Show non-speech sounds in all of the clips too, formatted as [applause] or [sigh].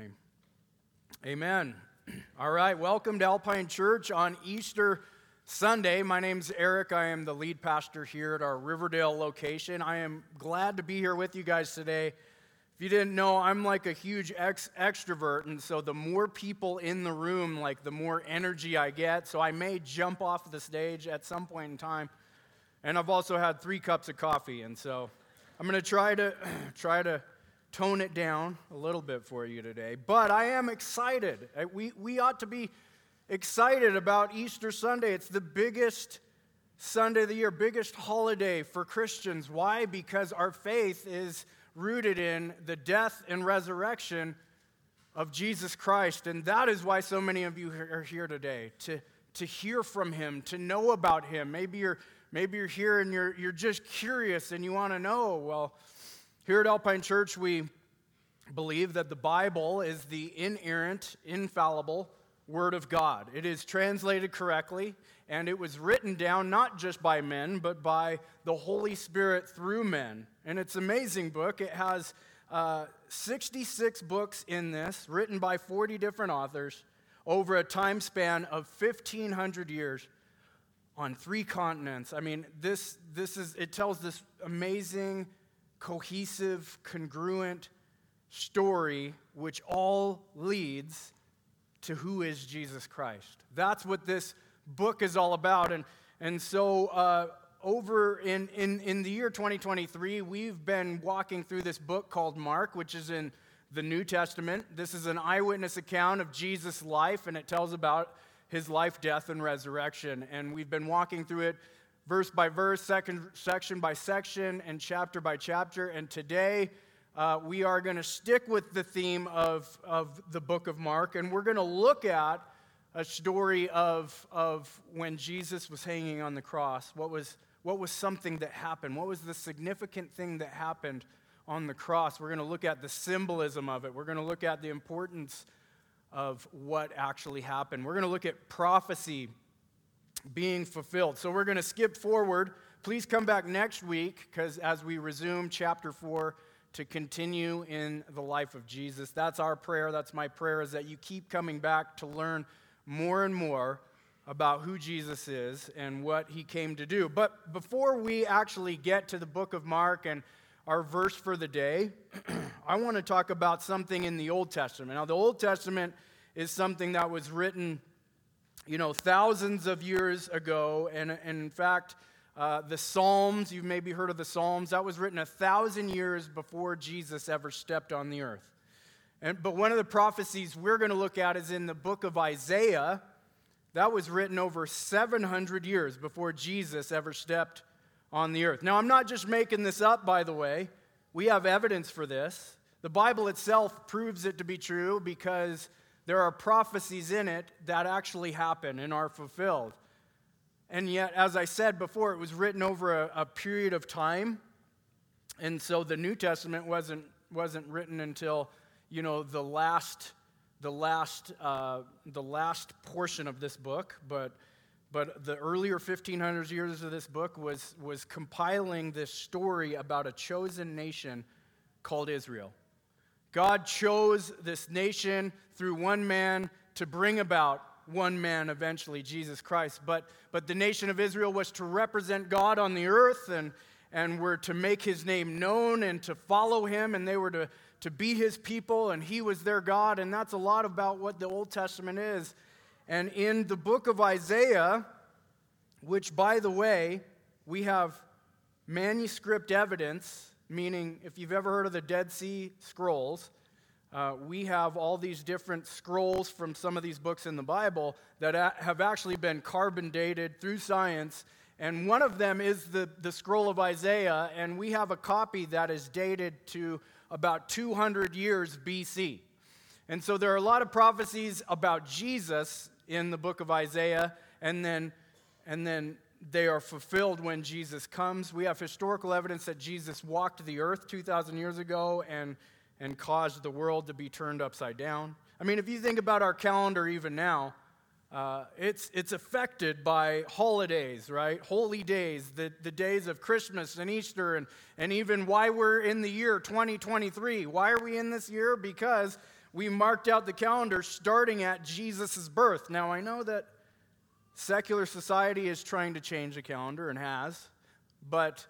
name. Amen. [clears throat] All right, welcome to Alpine Church on Easter Sunday. My name's Eric. I am the lead pastor here at our Riverdale location. I am glad to be here with you guys today. If you didn't know, I'm like a huge ex- extrovert, and so the more people in the room, like the more energy I get. So I may jump off the stage at some point in time. And I've also had three cups of coffee, and so I'm going to try to [clears throat] try to tone it down a little bit for you today. But I am excited. Uh, we, we ought to be excited about Easter Sunday. It's the biggest Sunday of the year, biggest holiday for Christians. Why? Because our faith is rooted in the death and resurrection of Jesus Christ. And that is why so many of you are here today to, to hear from him, to know about him. Maybe you're, maybe you're here and you're, you're just curious and you want to know. Well, here at Alpine Church, we believe that the Bible is the inerrant, infallible Word of God. It is translated correctly, and it was written down not just by men, but by the Holy Spirit through men. And it's an amazing book. It has uh, 66 books in this, written by 40 different authors over a time span of 1,500 years on three continents. I mean, this, this is, it tells this amazing cohesive, congruent story which all leads to who is Jesus Christ. That's what this book is all about. And, and so, uh, over in, in, in the year 2023, we've been walking through this book called Mark, which is in the New Testament. This is an eyewitness account of Jesus' life, and it tells about his life, death, and resurrection. And we've been walking through it verse by verse, second, section by section, and chapter by chapter. And today, uh, we are going to stick with the theme of, of the book of Mark, and we're going to look at a story of, of when Jesus was hanging on the cross. What was, what was something that happened? What was the significant thing that happened on the cross? We're going to look at the symbolism of it. We're going to look at the importance of what actually happened. We're going to look at prophecy being fulfilled. So we're going to skip forward. Please come back next week because as we resume chapter 4 to continue in the life of Jesus, that's our prayer. That's my prayer is that you keep coming back to learn more and more about who Jesus is and what he came to do. But before we actually get to the book of Mark and our verse for the day, [clears throat] I want to talk about something in the Old Testament. Now, the Old Testament is something that was written you know, thousands of years ago. And, and in fact, uh, the Psalms, you've maybe heard of the Psalms, that was written a thousand years before Jesus ever stepped on the earth. And, but one of the prophecies we're going to look at is in the book of Isaiah. That was written over 700 years before Jesus ever stepped on the earth. Now, I'm not just making this up, by the way. We have evidence for this. The Bible itself proves it to be true because there are prophecies in it that actually happen and are fulfilled. And yet, as I said before, it was written over a, a period of time. And so the New Testament wasn't, wasn't written until, you know, the last, the last, uh, the last portion of this book. But, but the earlier 1500 years of this book was, was compiling this story about a chosen nation called Israel. God chose this nation through one man to bring about one man eventually, Jesus Christ. But, but the nation of Israel was to represent God on the earth and, and were to make his name known and to follow him, and they were to, to be his people, and he was their God. And that's a lot about what the Old Testament is. And in the book of Isaiah, which, by the way, we have manuscript evidence meaning if you've ever heard of the Dead Sea Scrolls, uh, we have all these different scrolls from some of these books in the Bible that a- have actually been carbon dated through science. And one of them is the, the scroll of Isaiah, and we have a copy that is dated to about 200 years BC. And so there are a lot of prophecies about Jesus in the book of Isaiah, and then, and then they are fulfilled when Jesus comes. We have historical evidence that Jesus walked the earth 2,000 years ago and, and caused the world to be turned upside down. I mean, if you think about our calendar even now, uh, it's, it's affected by holidays, right? Holy days, the, the days of Christmas and Easter, and, and even why we're in the year 2023. Why are we in this year? Because we marked out the calendar starting at Jesus' birth. Now, I know that secular society is trying to change the calendar and has, but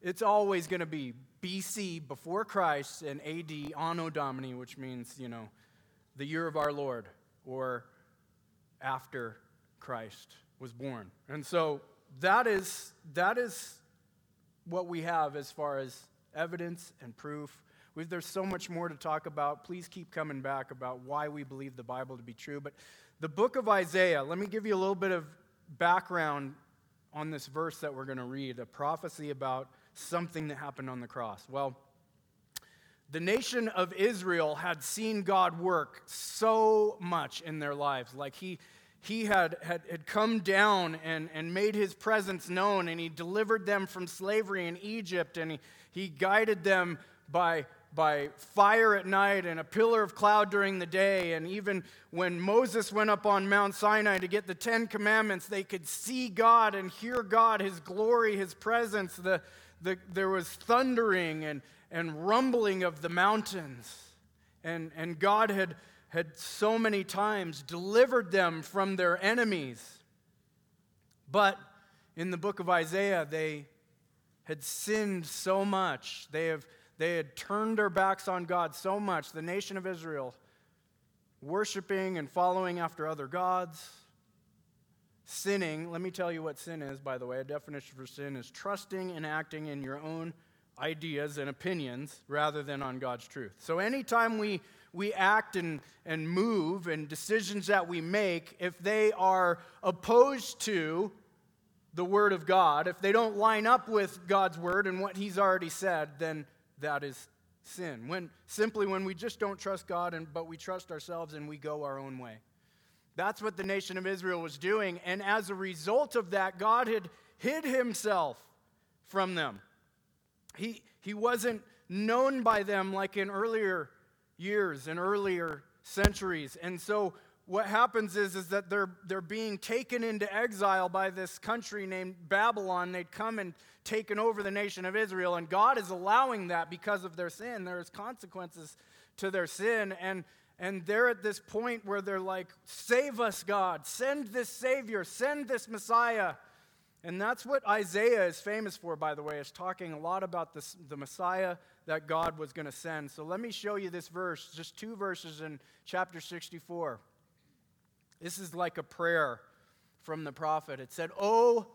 it's always going to be BC, before Christ, and AD, Anno Domini, which means, you know, the year of our Lord, or after Christ was born. And so that is, that is what we have as far as evidence and proof. We've, there's so much more to talk about. Please keep coming back about why we believe the Bible to be true. But the book of Isaiah, let me give you a little bit of background on this verse that we're going to read a prophecy about something that happened on the cross. Well, the nation of Israel had seen God work so much in their lives. Like he, he had, had, had come down and, and made his presence known, and he delivered them from slavery in Egypt, and he, he guided them by, by fire at night and a pillar of cloud during the day. And even when Moses went up on Mount Sinai to get the Ten Commandments, they could see God and hear God, his glory, his presence. The, the, there was thundering and, and rumbling of the mountains. And, and God had had so many times delivered them from their enemies. But in the book of Isaiah, they had sinned so much. They, have, they had turned their backs on God so much, the nation of Israel, worshiping and following after other gods, sinning. Let me tell you what sin is, by the way. A definition for sin is trusting and acting in your own ideas and opinions rather than on God's truth. So anytime we we act and, and move and decisions that we make, if they are opposed to the Word of God, if they don't line up with God's Word and what He's already said, then that is sin. When, simply when we just don't trust God, and, but we trust ourselves and we go our own way. That's what the nation of Israel was doing. And as a result of that, God had hid himself from them. He, he wasn't known by them like in earlier years and earlier centuries. And so what happens is, is that they're, they're being taken into exile by this country named Babylon. They'd come and taken over the nation of Israel, and God is allowing that because of their sin. There's consequences to their sin, and, and they're at this point where they're like, Save us, God. Send this Savior. Send this Messiah. And that's what Isaiah is famous for, by the way, is talking a lot about this, the Messiah that God was going to send. So let me show you this verse, just two verses in chapter 64. This is like a prayer from the prophet. It said, Oh,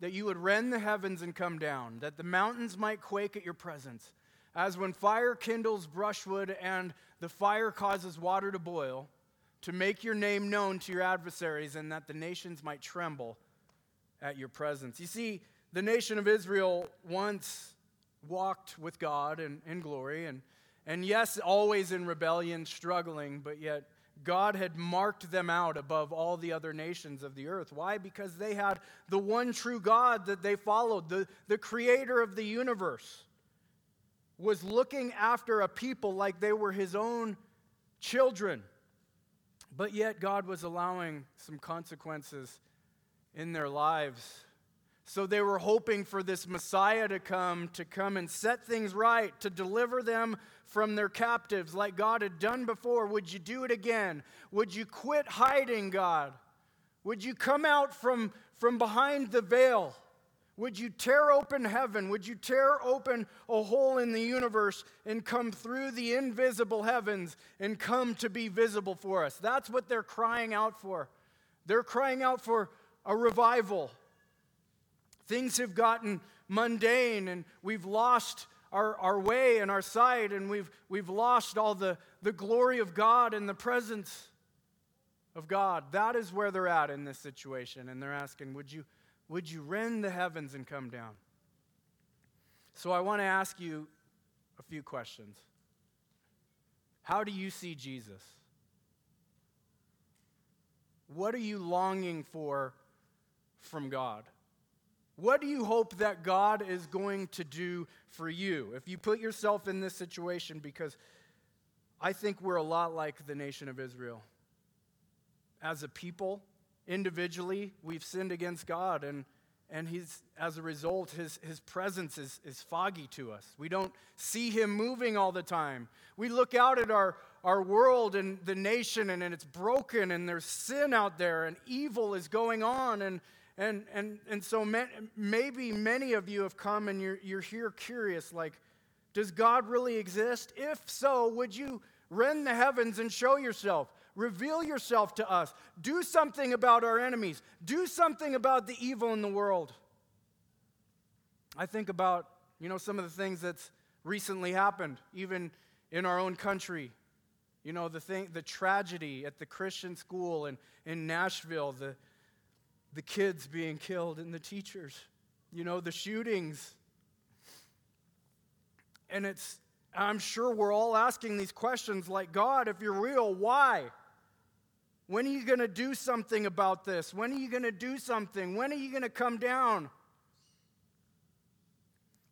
that you would rend the heavens and come down, that the mountains might quake at your presence. As when fire kindles brushwood and the fire causes water to boil, to make your name known to your adversaries, and that the nations might tremble at your presence. You see, the nation of Israel once walked with God in, in glory, and, and yes, always in rebellion, struggling, but yet God had marked them out above all the other nations of the earth. Why? Because they had the one true God that they followed, the, the creator of the universe, was looking after a people like they were his own children. But yet, God was allowing some consequences in their lives so they were hoping for this Messiah to come, to come and set things right, to deliver them from their captives like God had done before. Would you do it again? Would you quit hiding, God? Would you come out from, from behind the veil? Would you tear open heaven? Would you tear open a hole in the universe and come through the invisible heavens and come to be visible for us? That's what they're crying out for. They're crying out for a revival. Things have gotten mundane and we've lost our, our way and our sight and we've, we've lost all the, the glory of God and the presence of God. That is where they're at in this situation. And they're asking, Would you, would you rend the heavens and come down? So I want to ask you a few questions. How do you see Jesus? What are you longing for from God? What do you hope that God is going to do for you? If you put yourself in this situation, because I think we're a lot like the nation of Israel. As a people, individually, we've sinned against God, and, and he's, as a result, his, his presence is, is foggy to us. We don't see him moving all the time. We look out at our, our world and the nation, and, and it's broken, and there's sin out there, and evil is going on. And, and, and, and so may, maybe many of you have come and you're, you're here curious like, does God really exist? If so, would you rend the heavens and show yourself? Reveal yourself to us. Do something about our enemies. Do something about the evil in the world. I think about, you know, some of the things that's recently happened, even in our own country. You know, the thing, the tragedy at the Christian school in, in Nashville, the, the kids being killed and the teachers, you know, the shootings. And it's, I'm sure we're all asking these questions like, God, if you're real, why? When are you going to do something about this? When are you going to do something? When are you going to come down?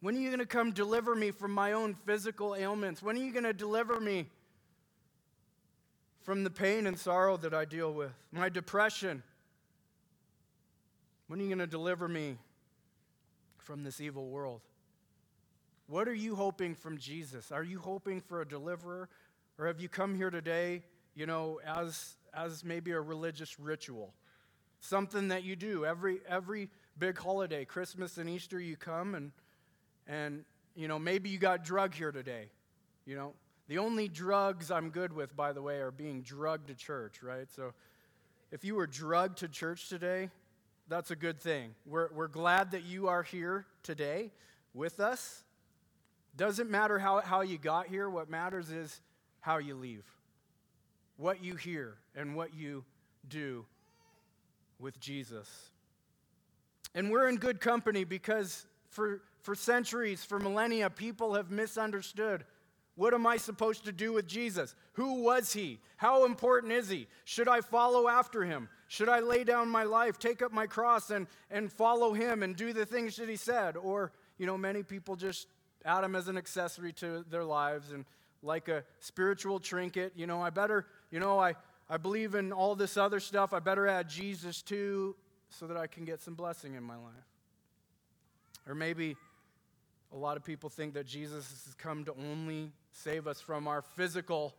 When are you going to come deliver me from my own physical ailments? When are you going to deliver me from the pain and sorrow that I deal with? My depression? When are you going to deliver me from this evil world? What are you hoping from Jesus? Are you hoping for a deliverer? Or have you come here today, you know, as as maybe a religious ritual, something that you do every every big holiday, Christmas and Easter. You come and and you know maybe you got drug here today. You know the only drugs I'm good with, by the way, are being drugged to church, right? So if you were drugged to church today, that's a good thing. We're, we're glad that you are here today with us. Doesn't matter how, how you got here, what matters is how you leave what you hear and what you do with Jesus. And we're in good company because for, for centuries, for millennia, people have misunderstood. What am I supposed to do with Jesus? Who was he? How important is he? Should I follow after him? Should I lay down my life, take up my cross, and, and follow him and do the things that he said? Or, you know, many people just add him as an accessory to their lives and like a spiritual trinket. You know, I better you know, I, I believe in all this other stuff. I better add Jesus too so that I can get some blessing in my life. Or maybe a lot of people think that Jesus has come to only save us from our physical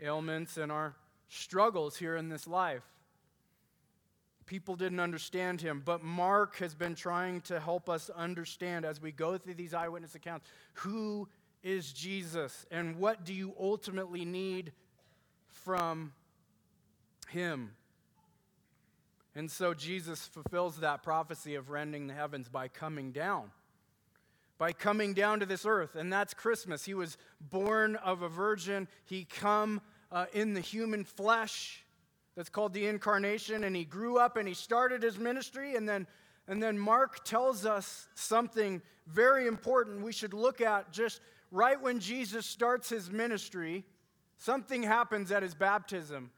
ailments and our struggles here in this life. People didn't understand him, but Mark has been trying to help us understand as we go through these eyewitness accounts who is Jesus and what do you ultimately need from him. And so Jesus fulfills that prophecy of rending the heavens by coming down. By coming down to this earth. And that's Christmas. He was born of a virgin. He come uh, in the human flesh. That's called the incarnation. And he grew up and he started his ministry. And then, and then Mark tells us something very important we should look at just right when Jesus starts his ministry. Something happens at his baptism.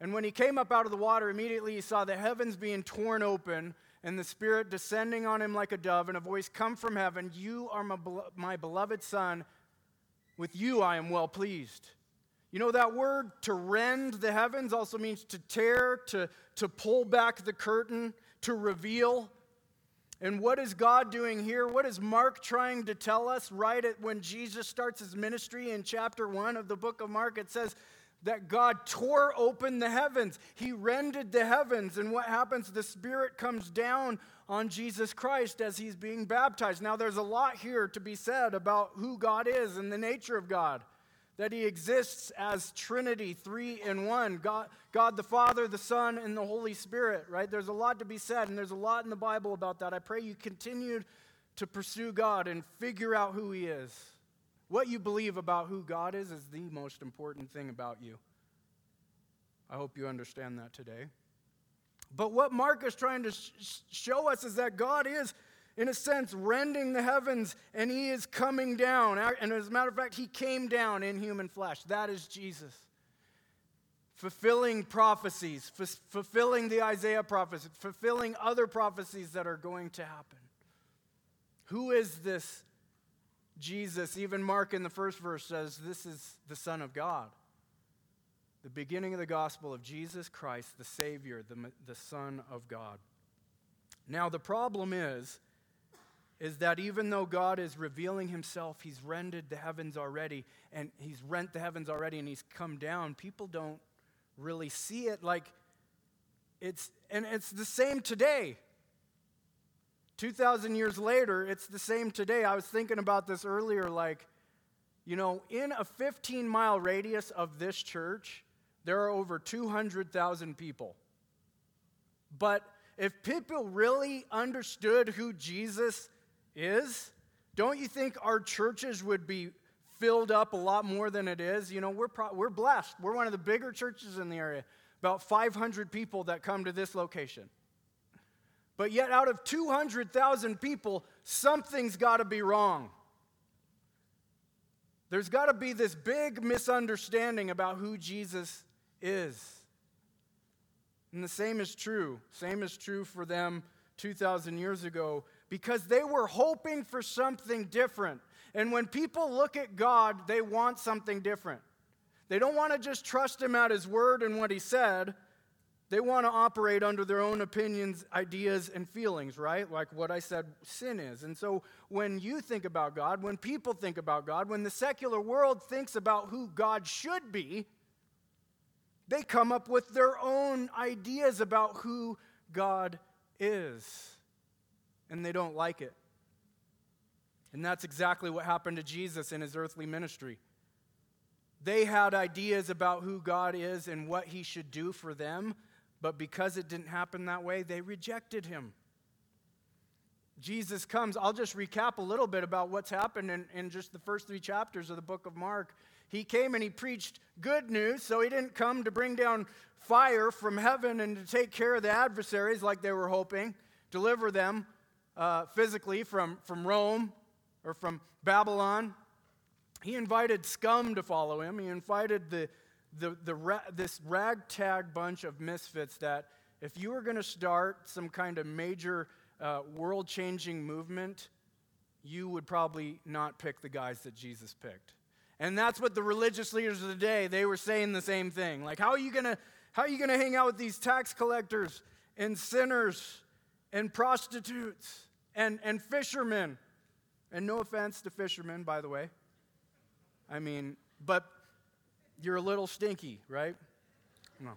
And when he came up out of the water, immediately he saw the heavens being torn open and the Spirit descending on him like a dove, and a voice come from heaven You are my, my beloved Son. With you I am well pleased. You know, that word to rend the heavens also means to tear, to, to pull back the curtain, to reveal. And what is God doing here? What is Mark trying to tell us right at when Jesus starts his ministry in chapter 1 of the book of Mark? It says that God tore open the heavens. He rended the heavens. And what happens? The Spirit comes down on Jesus Christ as he's being baptized. Now, there's a lot here to be said about who God is and the nature of God that he exists as Trinity, three in one God, God the Father, the Son, and the Holy Spirit, right? There's a lot to be said, and there's a lot in the Bible about that. I pray you continue to pursue God and figure out who he is. What you believe about who God is is the most important thing about you. I hope you understand that today. But what Mark is trying to sh- show us is that God is in a sense, rending the heavens, and he is coming down. And as a matter of fact, he came down in human flesh. That is Jesus. Fulfilling prophecies, f- fulfilling the Isaiah prophecy, fulfilling other prophecies that are going to happen. Who is this Jesus? Even Mark in the first verse says, This is the Son of God. The beginning of the gospel of Jesus Christ, the Savior, the, the Son of God. Now, the problem is, is that even though God is revealing himself, he's rented the heavens already, and he's rent the heavens already, and he's come down, people don't really see it like it's, and it's the same today. 2,000 years later, it's the same today. I was thinking about this earlier, like, you know, in a 15 mile radius of this church, there are over 200,000 people. But if people really understood who Jesus is, don't you think our churches would be filled up a lot more than it is? You know, we're, pro- we're blessed. We're one of the bigger churches in the area, about 500 people that come to this location. But yet, out of 200,000 people, something's got to be wrong. There's got to be this big misunderstanding about who Jesus is. And the same is true. Same is true for them 2,000 years ago because they were hoping for something different. And when people look at God, they want something different. They don't want to just trust Him at His word and what He said. They want to operate under their own opinions, ideas, and feelings, right? Like what I said sin is. And so when you think about God, when people think about God, when the secular world thinks about who God should be, they come up with their own ideas about who God is and they don't like it. And that's exactly what happened to Jesus in his earthly ministry. They had ideas about who God is and what he should do for them, but because it didn't happen that way, they rejected him. Jesus comes. I'll just recap a little bit about what's happened in, in just the first three chapters of the book of Mark. He came and he preached good news, so he didn't come to bring down fire from heaven and to take care of the adversaries like they were hoping, deliver them uh, physically from, from Rome or from Babylon. He invited scum to follow him. He invited the, the, the ra- this ragtag bunch of misfits that if you were going to start some kind of major uh, world changing movement, you would probably not pick the guys that Jesus picked. And that's what the religious leaders of the day, they were saying the same thing. Like, how are you going to how are you going to hang out with these tax collectors and sinners and prostitutes and, and fishermen. And no offense to fishermen, by the way. I mean, but you're a little stinky, right? No.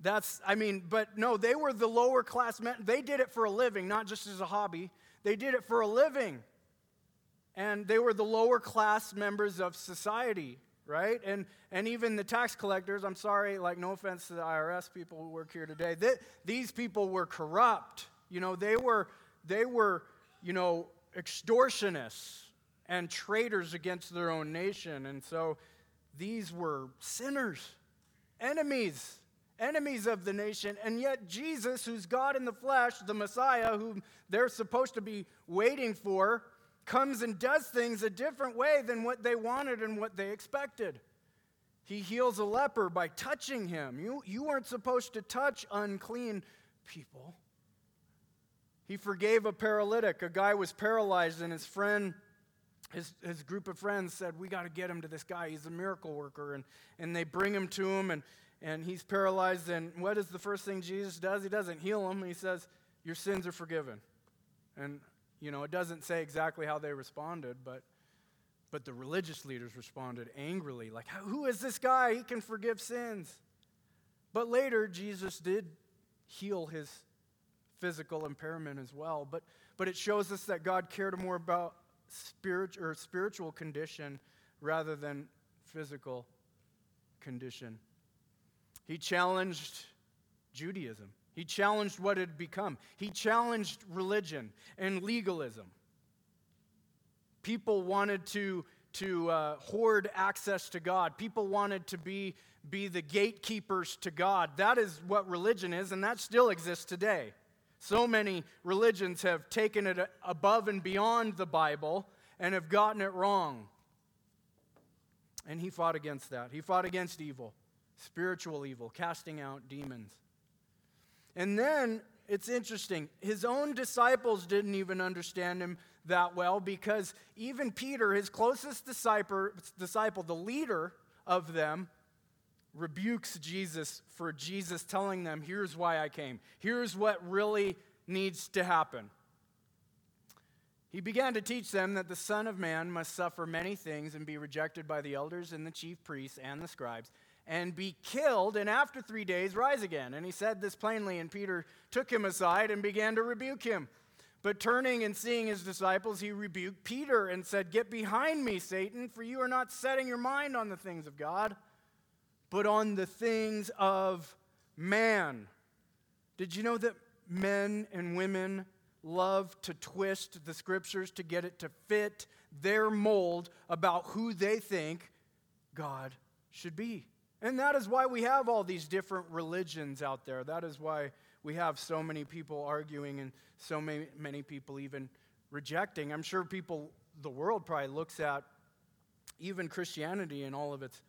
That's, I mean, but no, they were the lower class men. They did it for a living, not just as a hobby. They did it for a living. And they were the lower class members of society, right? And, and even the tax collectors, I'm sorry, like, no offense to the IRS people who work here today, they, these people were corrupt. You know, they were, they were, you know, extortionists and traitors against their own nation. And so these were sinners, enemies, enemies of the nation. And yet, Jesus, who's God in the flesh, the Messiah, whom they're supposed to be waiting for, comes and does things a different way than what they wanted and what they expected. He heals a leper by touching him. You, you weren't supposed to touch unclean people. He forgave a paralytic. A guy was paralyzed, and his friend, his, his group of friends said, We got to get him to this guy. He's a miracle worker. And, and they bring him to him, and, and he's paralyzed. And what is the first thing Jesus does? He doesn't heal him. He says, Your sins are forgiven. And you know, it doesn't say exactly how they responded, but, but the religious leaders responded angrily, like, Who is this guy? He can forgive sins. But later, Jesus did heal his physical impairment as well. But, but it shows us that God cared more about spirit, or spiritual condition rather than physical condition. He challenged Judaism. He challenged what it had become. He challenged religion and legalism. People wanted to, to uh, hoard access to God. People wanted to be, be the gatekeepers to God. That is what religion is, and that still exists today. So many religions have taken it above and beyond the Bible and have gotten it wrong. And he fought against that. He fought against evil, spiritual evil, casting out demons. And then it's interesting. His own disciples didn't even understand him that well because even Peter, his closest disciple, disciple the leader of them, rebukes Jesus for Jesus telling them, Here's why I came. Here's what really needs to happen. He began to teach them that the Son of Man must suffer many things and be rejected by the elders and the chief priests and the scribes and be killed, and after three days rise again. And he said this plainly, and Peter took him aside and began to rebuke him. But turning and seeing his disciples, he rebuked Peter and said, Get behind me, Satan, for you are not setting your mind on the things of God, but on the things of man. Did you know that men and women love to twist the scriptures to get it to fit their mold about who they think God should be? And that is why we have all these different religions out there. That is why we have so many people arguing and so many, many people even rejecting. I'm sure people, the world probably looks at even Christianity and all of its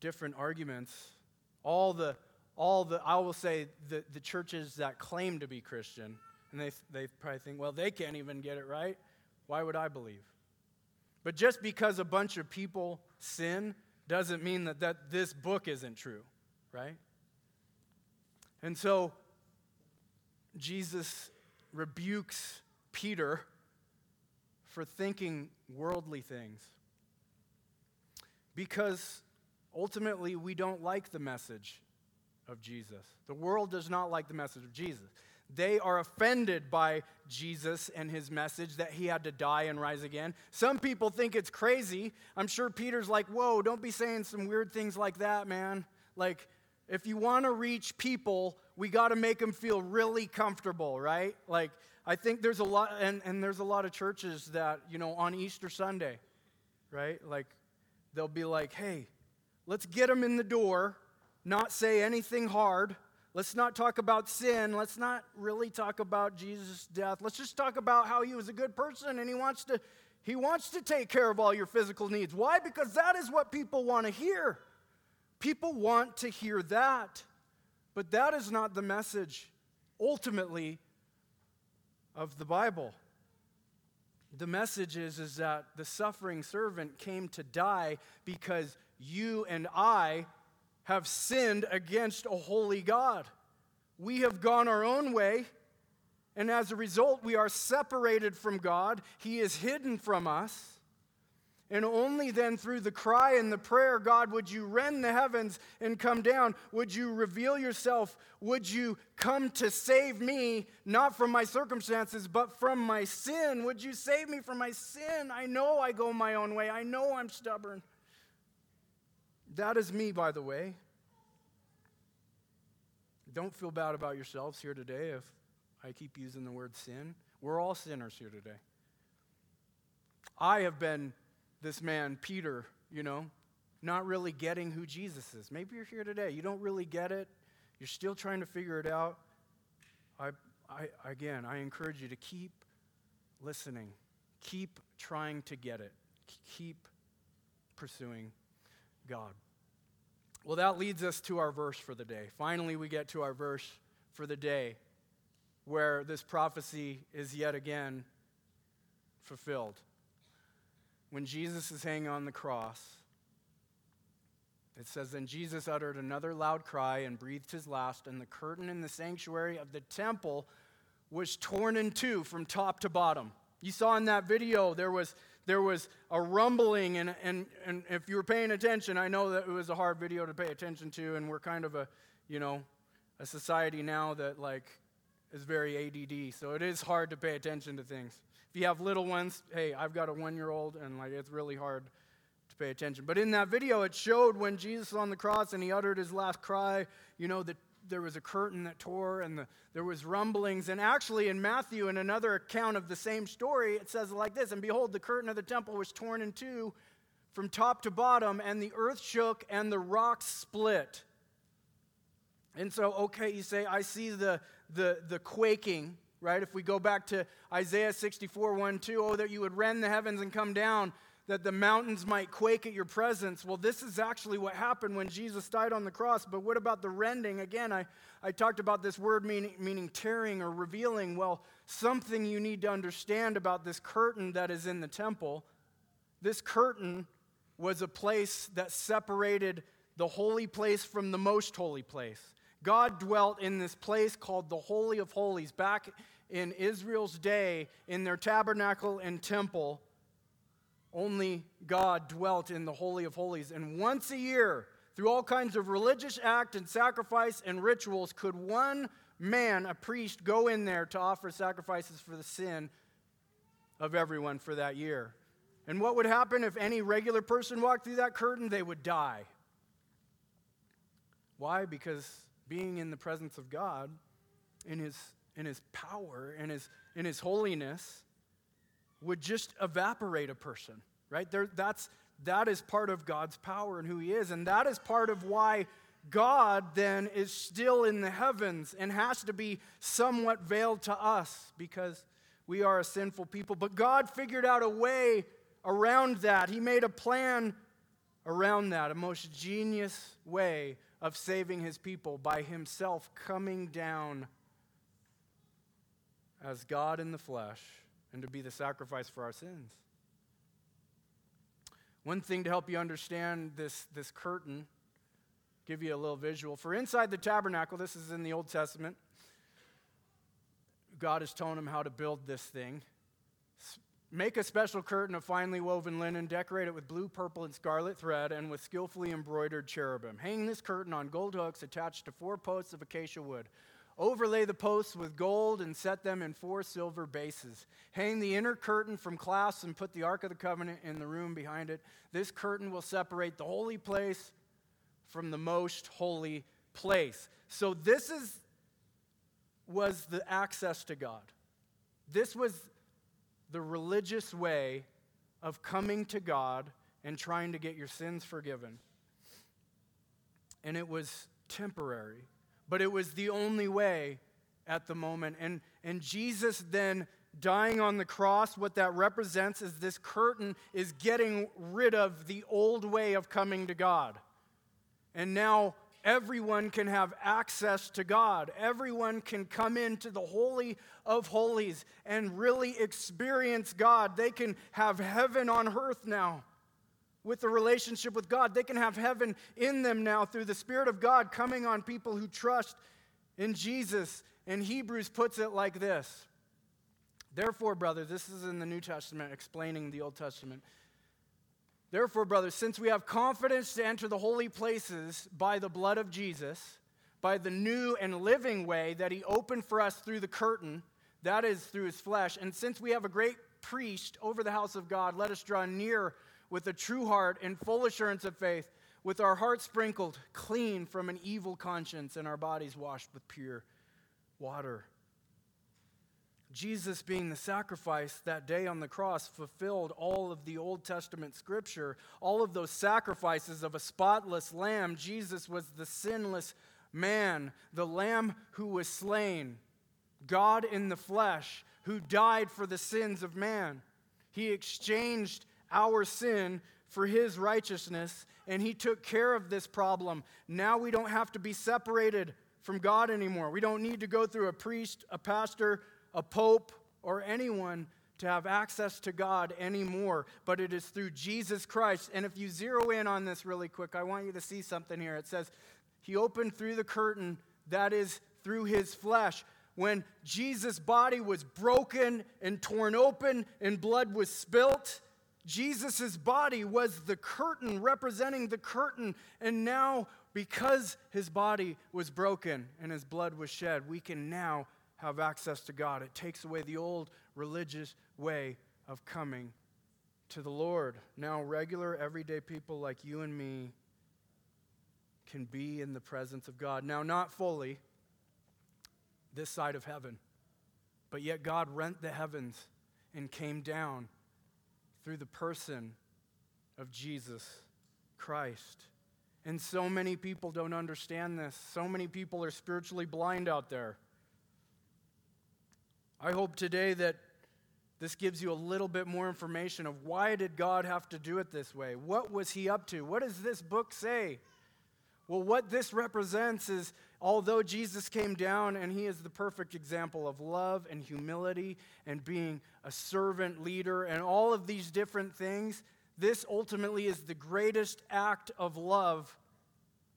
different arguments, all the, all the I will say, the, the churches that claim to be Christian, and they, they probably think, well, they can't even get it right. Why would I believe? But just because a bunch of people sin doesn't mean that, that this book isn't true, right? And so Jesus rebukes Peter for thinking worldly things because ultimately we don't like the message of Jesus. The world does not like the message of Jesus. They are offended by Jesus and his message that he had to die and rise again. Some people think it's crazy. I'm sure Peter's like, whoa, don't be saying some weird things like that, man. Like, if you want to reach people, we got to make them feel really comfortable, right? Like, I think there's a lot, and, and there's a lot of churches that, you know, on Easter Sunday, right? Like, they'll be like, hey, let's get them in the door, not say anything hard Let's not talk about sin. Let's not really talk about Jesus' death. Let's just talk about how he was a good person and he wants to he wants to take care of all your physical needs. Why? Because that is what people want to hear. People want to hear that. But that is not the message ultimately of the Bible. The message is, is that the suffering servant came to die because you and I have sinned against a holy God. We have gone our own way, and as a result, we are separated from God. He is hidden from us. And only then through the cry and the prayer, God, would you rend the heavens and come down? Would you reveal yourself? Would you come to save me, not from my circumstances, but from my sin? Would you save me from my sin? I know I go my own way. I know I'm stubborn. That is me, by the way. Don't feel bad about yourselves here today if I keep using the word sin. We're all sinners here today. I have been this man, Peter, you know, not really getting who Jesus is. Maybe you're here today. You don't really get it. You're still trying to figure it out. I, I, again, I encourage you to keep listening, keep trying to get it, keep pursuing God. Well, that leads us to our verse for the day. Finally, we get to our verse for the day where this prophecy is yet again fulfilled. When Jesus is hanging on the cross, it says, Then Jesus uttered another loud cry and breathed his last, and the curtain in the sanctuary of the temple was torn in two from top to bottom. You saw in that video there was there was a rumbling, and, and, and if you were paying attention, I know that it was a hard video to pay attention to, and we're kind of a, you know, a society now that like is very ADD, so it is hard to pay attention to things. If you have little ones, hey, I've got a one-year-old, and like it's really hard to pay attention. But in that video, it showed when Jesus was on the cross and he uttered his last cry, you know, the there was a curtain that tore and the, there was rumblings. And actually in matthew in another account of the same story it says like this and behold the curtain of the temple was torn in two from top to bottom and the earth shook and the rocks split. And so okay you say i see the the, the quaking right? If we go back to isaiah 64 1 2 oh that you would rend the heavens and come down that the mountains might quake at your presence. Well, this is actually what happened when Jesus died on the cross. But what about the rending? Again, I, I talked about this word meaning, meaning tearing or revealing. Well, something you need to understand about this curtain that is in the temple. This curtain was a place that separated the holy place from the most holy place. God dwelt in this place called the Holy of Holies back in Israel's day in their tabernacle and temple. Only God dwelt in the Holy of Holies. And once a year, through all kinds of religious act and sacrifice and rituals, could one man, a priest, go in there to offer sacrifices for the sin of everyone for that year. And what would happen if any regular person walked through that curtain? They would die. Why? Because being in the presence of God, in his, in his power, in his, in his holiness, would just evaporate a person, right? There, that's, that is part of God's power and who he is. And that is part of why God then is still in the heavens and has to be somewhat veiled to us because we are a sinful people. But God figured out a way around that. He made a plan around that, a most genius way of saving his people by himself coming down as God in the flesh and to be the sacrifice for our sins. One thing to help you understand this, this curtain, give you a little visual. For inside the tabernacle, this is in the Old Testament, God is telling him how to build this thing. Make a special curtain of finely woven linen, decorate it with blue, purple, and scarlet thread, and with skillfully embroidered cherubim. Hang this curtain on gold hooks attached to four posts of acacia wood. Overlay the posts with gold and set them in four silver bases. Hang the inner curtain from clasps and put the Ark of the Covenant in the room behind it. This curtain will separate the holy place from the most holy place. So this is was the access to God. This was the religious way of coming to God and trying to get your sins forgiven. And it was temporary but it was the only way at the moment. And, and Jesus then dying on the cross, what that represents is this curtain is getting rid of the old way of coming to God. And now everyone can have access to God. Everyone can come into the Holy of Holies and really experience God. They can have heaven on earth now with the relationship with God. They can have heaven in them now through the Spirit of God coming on people who trust in Jesus. And Hebrews puts it like this Therefore, brothers, this is in the New Testament explaining the Old Testament. Therefore, brothers, since we have confidence to enter the holy places by the blood of Jesus, by the new and living way that he opened for us through the curtain, that is through his flesh, and since we have a great priest over the house of God, let us draw near with a true heart and full assurance of faith, with our hearts sprinkled clean from an evil conscience and our bodies washed with pure water. Jesus, being the sacrifice that day on the cross, fulfilled all of the Old Testament scripture, all of those sacrifices of a spotless lamb. Jesus was the sinless man, the lamb who was slain, God in the flesh, who died for the sins of man. He exchanged our sin for his righteousness, and he took care of this problem. Now we don't have to be separated from God anymore. We don't need to go through a priest, a pastor, a pope, or anyone to have access to God anymore, but it is through Jesus Christ. And if you zero in on this really quick, I want you to see something here. It says, He opened through the curtain, that is, through His flesh. When Jesus' body was broken and torn open and blood was spilt, Jesus' body was the curtain representing the curtain. And now, because his body was broken and his blood was shed, we can now have access to God. It takes away the old religious way of coming to the Lord. Now, regular, everyday people like you and me can be in the presence of God. Now, not fully this side of heaven, but yet God rent the heavens and came down through the person of Jesus Christ. And so many people don't understand this. So many people are spiritually blind out there. I hope today that this gives you a little bit more information of why did God have to do it this way? What was he up to? What does this book say? Well, what this represents is although Jesus came down and he is the perfect example of love and humility and being a servant leader and all of these different things, this ultimately is the greatest act of love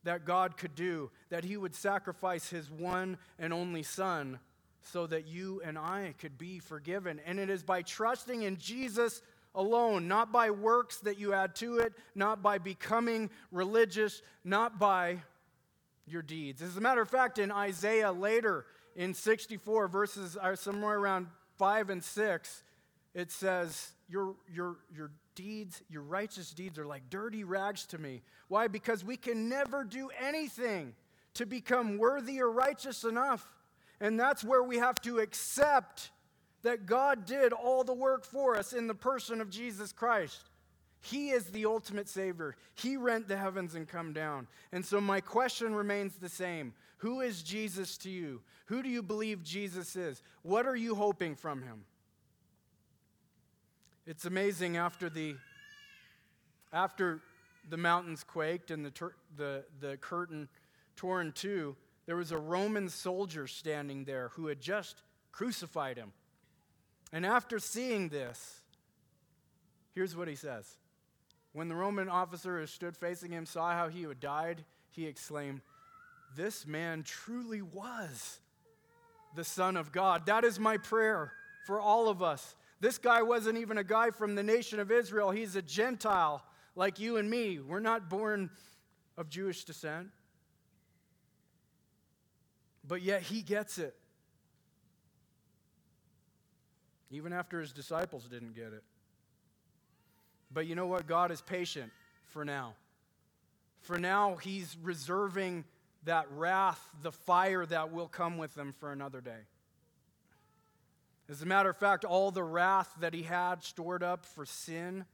that God could do, that he would sacrifice his one and only Son so that you and I could be forgiven. And it is by trusting in Jesus alone, not by works that you add to it, not by becoming religious, not by your deeds. As a matter of fact, in Isaiah later in 64, verses are somewhere around 5 and 6, it says, Your, your, your deeds, your righteous deeds are like dirty rags to me. Why? Because we can never do anything to become worthy or righteous enough. And that's where we have to accept that God did all the work for us in the person of Jesus Christ. He is the ultimate Savior. He rent the heavens and come down. And so my question remains the same Who is Jesus to you? Who do you believe Jesus is? What are you hoping from him? It's amazing after the, after the mountains quaked and the, the, the curtain tore in two, there was a Roman soldier standing there who had just crucified him. And after seeing this, here's what he says. When the Roman officer who stood facing him saw how he had died, he exclaimed, This man truly was the Son of God. That is my prayer for all of us. This guy wasn't even a guy from the nation of Israel, he's a Gentile like you and me. We're not born of Jewish descent. But yet he gets it. even after his disciples didn't get it. But you know what? God is patient for now. For now, he's reserving that wrath, the fire that will come with them for another day. As a matter of fact, all the wrath that he had stored up for sin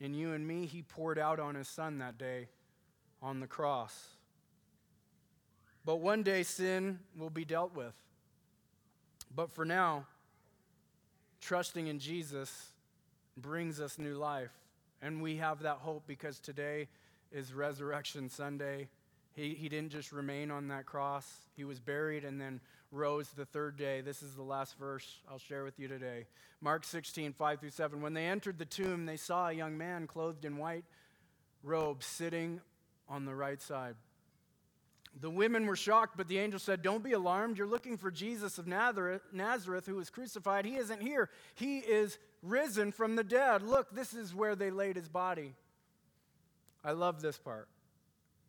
in you and me, he poured out on his son that day on the cross. But one day sin will be dealt with. But for now, trusting in Jesus brings us new life. And we have that hope because today is Resurrection Sunday. He, he didn't just remain on that cross, he was buried and then rose the third day. This is the last verse I'll share with you today. Mark 16, 5 through 7. When they entered the tomb, they saw a young man clothed in white robes sitting on the right side. The women were shocked, but the angel said, Don't be alarmed. You're looking for Jesus of Nazareth, Nazareth, who was crucified. He isn't here, he is risen from the dead. Look, this is where they laid his body. I love this part.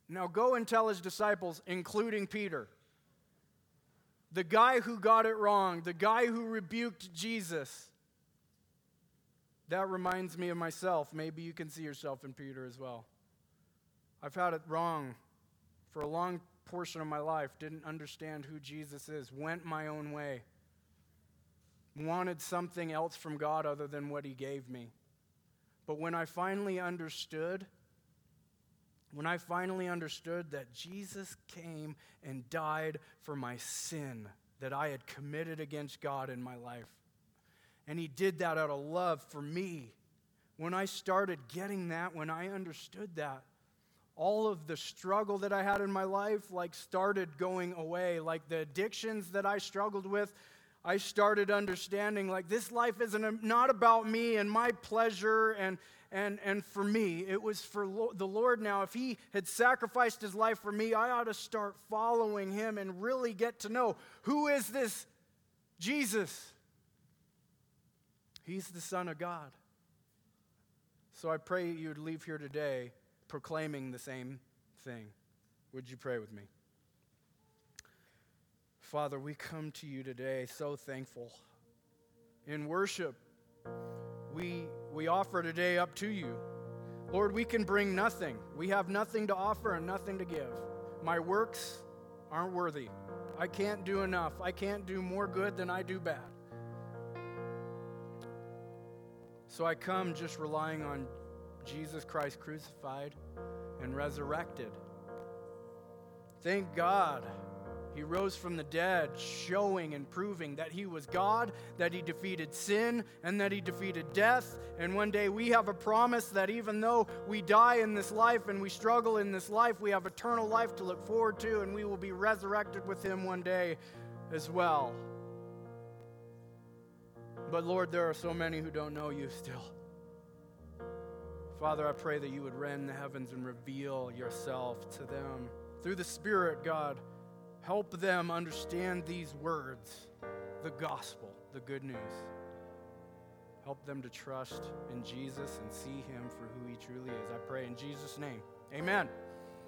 Now go and tell his disciples, including Peter, the guy who got it wrong, the guy who rebuked Jesus. That reminds me of myself. Maybe you can see yourself in Peter as well. I've had it wrong for a long portion of my life, didn't understand who Jesus is, went my own way, wanted something else from God other than what He gave me. But when I finally understood, when I finally understood that Jesus came and died for my sin that I had committed against God in my life, and He did that out of love for me, when I started getting that, when I understood that, all of the struggle that I had in my life like started going away. Like the addictions that I struggled with, I started understanding like this life isn't not about me and my pleasure and and and for me. It was for the Lord now. If he had sacrificed his life for me, I ought to start following him and really get to know who is this Jesus? He's the son of God. So I pray you'd leave here today proclaiming the same thing. Would you pray with me? Father, we come to you today so thankful. In worship, we, we offer today up to you. Lord, we can bring nothing. We have nothing to offer and nothing to give. My works aren't worthy. I can't do enough. I can't do more good than I do bad. So I come just relying on Jesus Christ crucified and resurrected. Thank God he rose from the dead, showing and proving that he was God, that he defeated sin, and that he defeated death. And one day we have a promise that even though we die in this life and we struggle in this life, we have eternal life to look forward to, and we will be resurrected with him one day as well. But Lord, there are so many who don't know you still. Father, I pray that you would rend the heavens and reveal yourself to them. Through the Spirit, God, help them understand these words, the gospel, the good news. Help them to trust in Jesus and see him for who he truly is. I pray in Jesus' name. Amen.